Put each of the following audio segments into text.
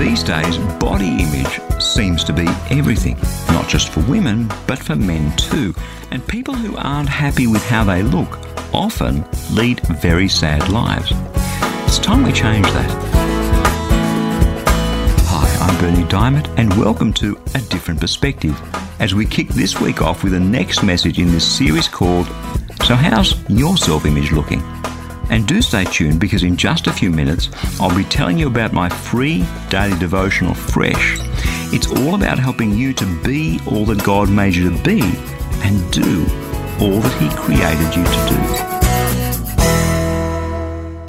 These days, body image seems to be everything, not just for women, but for men too. And people who aren't happy with how they look often lead very sad lives. It's time we change that. Hi, I'm Berni Dymet, and welcome to A Different Perspective as we kick this week off with the next message in this series called So, How's Your Self Image Looking? And do stay tuned because in just a few minutes, I'll be telling you about my free daily devotional, Fresh. It's all about helping you to be all that God made you to be and do all that He created you to do.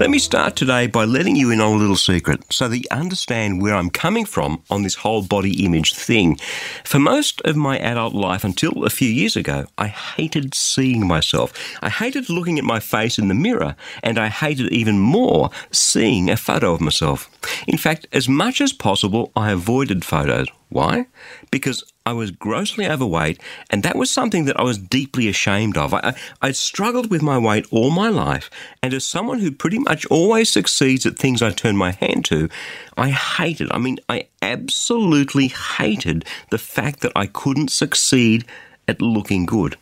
Let me start today by letting you in on a little secret so that you understand where I'm coming from on this whole body image thing. For most of my adult life until a few years ago, I hated seeing myself. I hated looking at my face in the mirror, and I hated even more seeing a photo of myself. In fact, as much as possible, I avoided photos. Why? Because I was grossly overweight, and that was something that I was deeply ashamed of. I, would struggled with my weight all my life, and as someone who pretty much always succeeds at things I turn my hand to, I hated, I mean, I absolutely hated the fact that I couldn't succeed at looking good.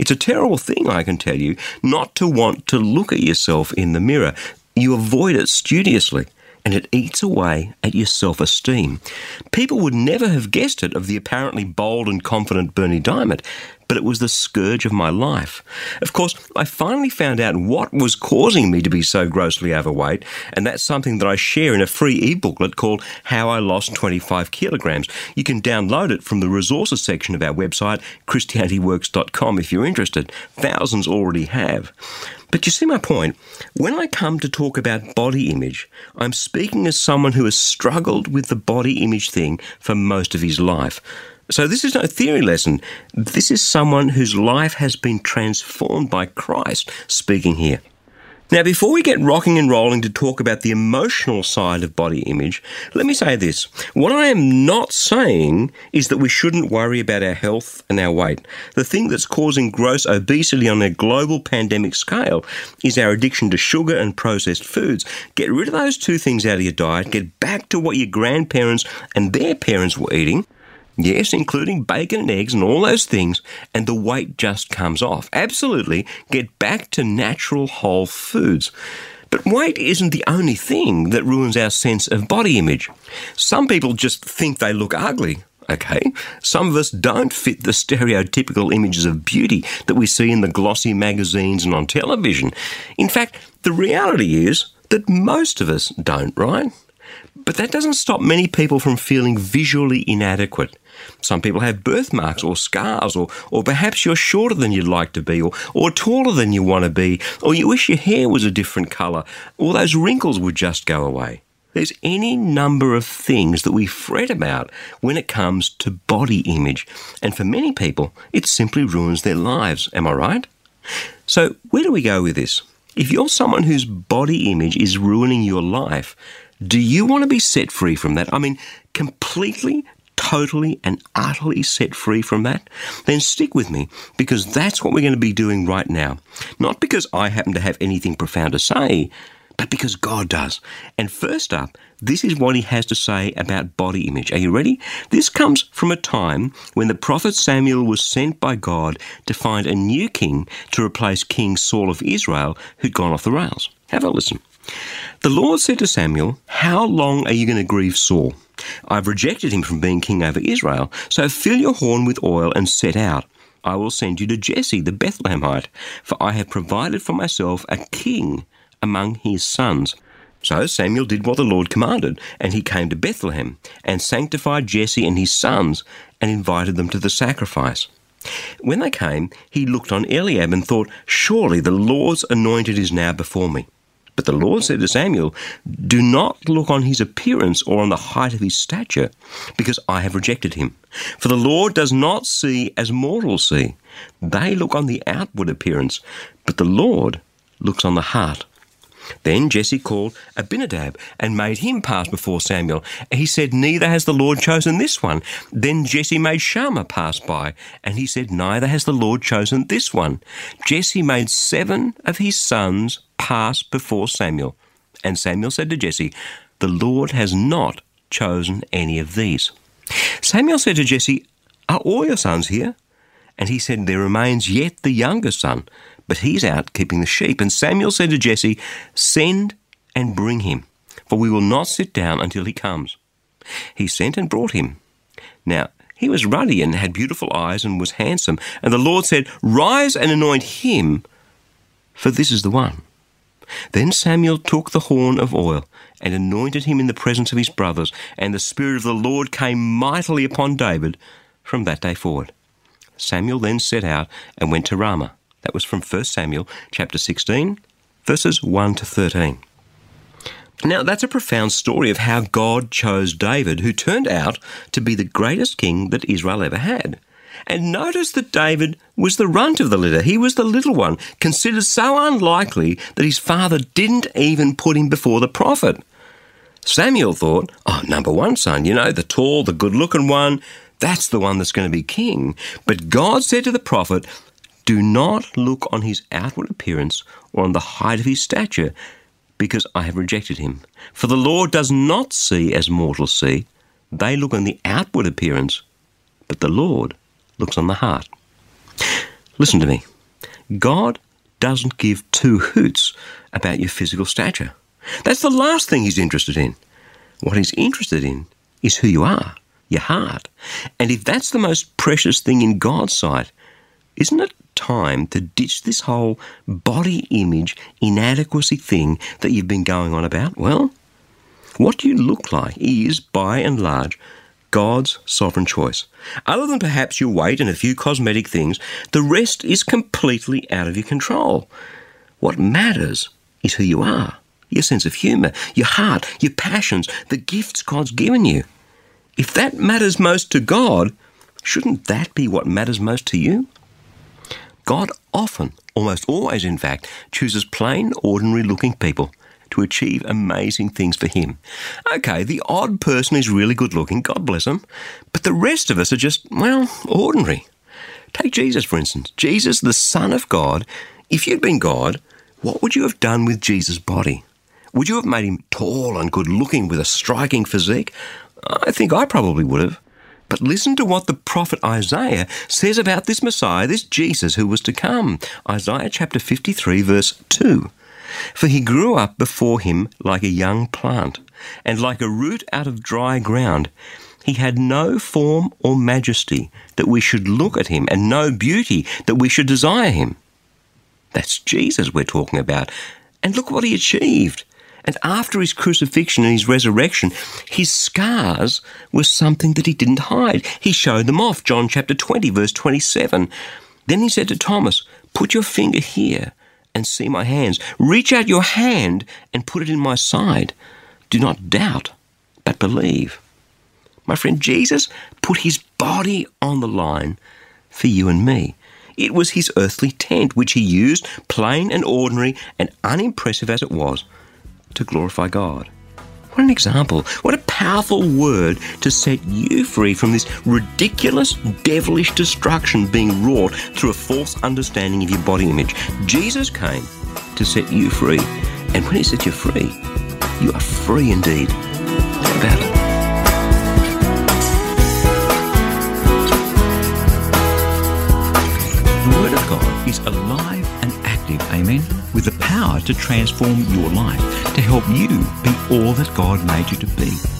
It's a terrible thing, I can tell you, not to want to look at yourself in the mirror. You avoid it studiously and it eats away at your self esteem. People would never have guessed it of the apparently bold and confident Berni Dymet, but it was the scourge of my life. Of course, I finally found out what was causing me to be so grossly overweight, and that's something that I share in a free e-booklet called How I Lost 25 Kilograms. You can download it from the resources section of our website, christianityworks.com, if you're interested. Thousands already have. But you see my point. When I come to talk about body image, I'm speaking as someone who has struggled with the body image thing for most of his life. So this is no theory lesson. This is someone whose life has been transformed by Christ speaking here. Now, before we get rocking and rolling to talk about the emotional side of body image, let me say this. What I am not saying is that we shouldn't worry about our health and our weight. The thing that's causing gross obesity on a global pandemic scale is our addiction to sugar and processed foods. Get rid of those two things out of your diet, get back to what your grandparents and their parents were eating Yes, including bacon and eggs and all those things, and the weight just comes off. Absolutely, get back to natural whole foods. But weight isn't the only thing that ruins our sense of body image. Some people just think they look ugly. Okay, some of us don't fit the stereotypical images of beauty that we see in the glossy magazines and on television. In fact, the reality is that most of us don't, right? But that doesn't stop many people from feeling visually inadequate. Some people have birthmarks or scars, or, or perhaps you're shorter than you'd like to be, or, or taller than you want to be, or you wish your hair was a different colour, or those wrinkles would just go away. There's any number of things that we fret about when it comes to body image, and for many people, it simply ruins their lives. Am I right? So, where do we go with this? If you're someone whose body image is ruining your life, do you want to be set free from that? I mean, completely, totally, and utterly set free from that? Then stick with me because that's what we're going to be doing right now. Not because I happen to have anything profound to say, but because God does. And first up, this is what he has to say about body image. Are you ready? This comes from a time when the prophet Samuel was sent by God to find a new king to replace King Saul of Israel who'd gone off the rails. Have a listen. The Lord said to Samuel, How long are you going to grieve Saul? I've rejected him from being king over Israel, so fill your horn with oil and set out. I will send you to Jesse the Bethlehemite, for I have provided for myself a king among his sons. So Samuel did what the Lord commanded, and he came to Bethlehem, and sanctified Jesse and his sons, and invited them to the sacrifice. When they came, he looked on Eliab and thought, Surely the Lord's anointed is now before me. But the Lord said to Samuel, Do not look on his appearance or on the height of his stature, because I have rejected him. For the Lord does not see as mortals see. They look on the outward appearance, but the Lord looks on the heart. Then Jesse called Abinadab and made him pass before Samuel. He said, Neither has the Lord chosen this one. Then Jesse made Shammah pass by, and he said, Neither has the Lord chosen this one. Jesse made seven of his sons pass before Samuel. And Samuel said to Jesse, The Lord has not chosen any of these. Samuel said to Jesse, Are all your sons here? And he said, There remains yet the younger son but he's out keeping the sheep. And Samuel said to Jesse, Send and bring him, for we will not sit down until he comes. He sent and brought him. Now, he was ruddy and had beautiful eyes and was handsome. And the Lord said, Rise and anoint him, for this is the one. Then Samuel took the horn of oil and anointed him in the presence of his brothers, and the Spirit of the Lord came mightily upon David from that day forward. Samuel then set out and went to Ramah. That was from 1 Samuel chapter 16, verses 1 to 13. Now, that's a profound story of how God chose David, who turned out to be the greatest king that Israel ever had. And notice that David was the runt of the litter. He was the little one, considered so unlikely that his father didn't even put him before the prophet. Samuel thought, oh, number one son, you know, the tall, the good looking one, that's the one that's going to be king. But God said to the prophet, do not look on his outward appearance or on the height of his stature, because I have rejected him. For the Lord does not see as mortals see. They look on the outward appearance, but the Lord looks on the heart. Listen to me. God doesn't give two hoots about your physical stature. That's the last thing he's interested in. What he's interested in is who you are, your heart. And if that's the most precious thing in God's sight, isn't it time to ditch this whole body image inadequacy thing that you've been going on about? Well, what you look like is, by and large, God's sovereign choice. Other than perhaps your weight and a few cosmetic things, the rest is completely out of your control. What matters is who you are, your sense of humour, your heart, your passions, the gifts God's given you. If that matters most to God, shouldn't that be what matters most to you? God often, almost always in fact, chooses plain, ordinary looking people to achieve amazing things for Him. Okay, the odd person is really good looking, God bless him, but the rest of us are just, well, ordinary. Take Jesus, for instance. Jesus, the Son of God, if you'd been God, what would you have done with Jesus' body? Would you have made him tall and good looking with a striking physique? I think I probably would have. But listen to what the prophet Isaiah says about this Messiah, this Jesus who was to come. Isaiah chapter 53, verse 2. For he grew up before him like a young plant, and like a root out of dry ground. He had no form or majesty that we should look at him, and no beauty that we should desire him. That's Jesus we're talking about. And look what he achieved. And after his crucifixion and his resurrection, his scars were something that he didn't hide. He showed them off. John chapter 20, verse 27. Then he said to Thomas, Put your finger here and see my hands. Reach out your hand and put it in my side. Do not doubt, but believe. My friend, Jesus put his body on the line for you and me. It was his earthly tent, which he used, plain and ordinary and unimpressive as it was to glorify God. What an example. What a powerful word to set you free from this ridiculous, devilish destruction being wrought through a false understanding of your body image. Jesus came to set you free. And when he set you free, you are free indeed. About it. The Word of God is alive active, amen, with the power to transform your life, to help you be all that God made you to be.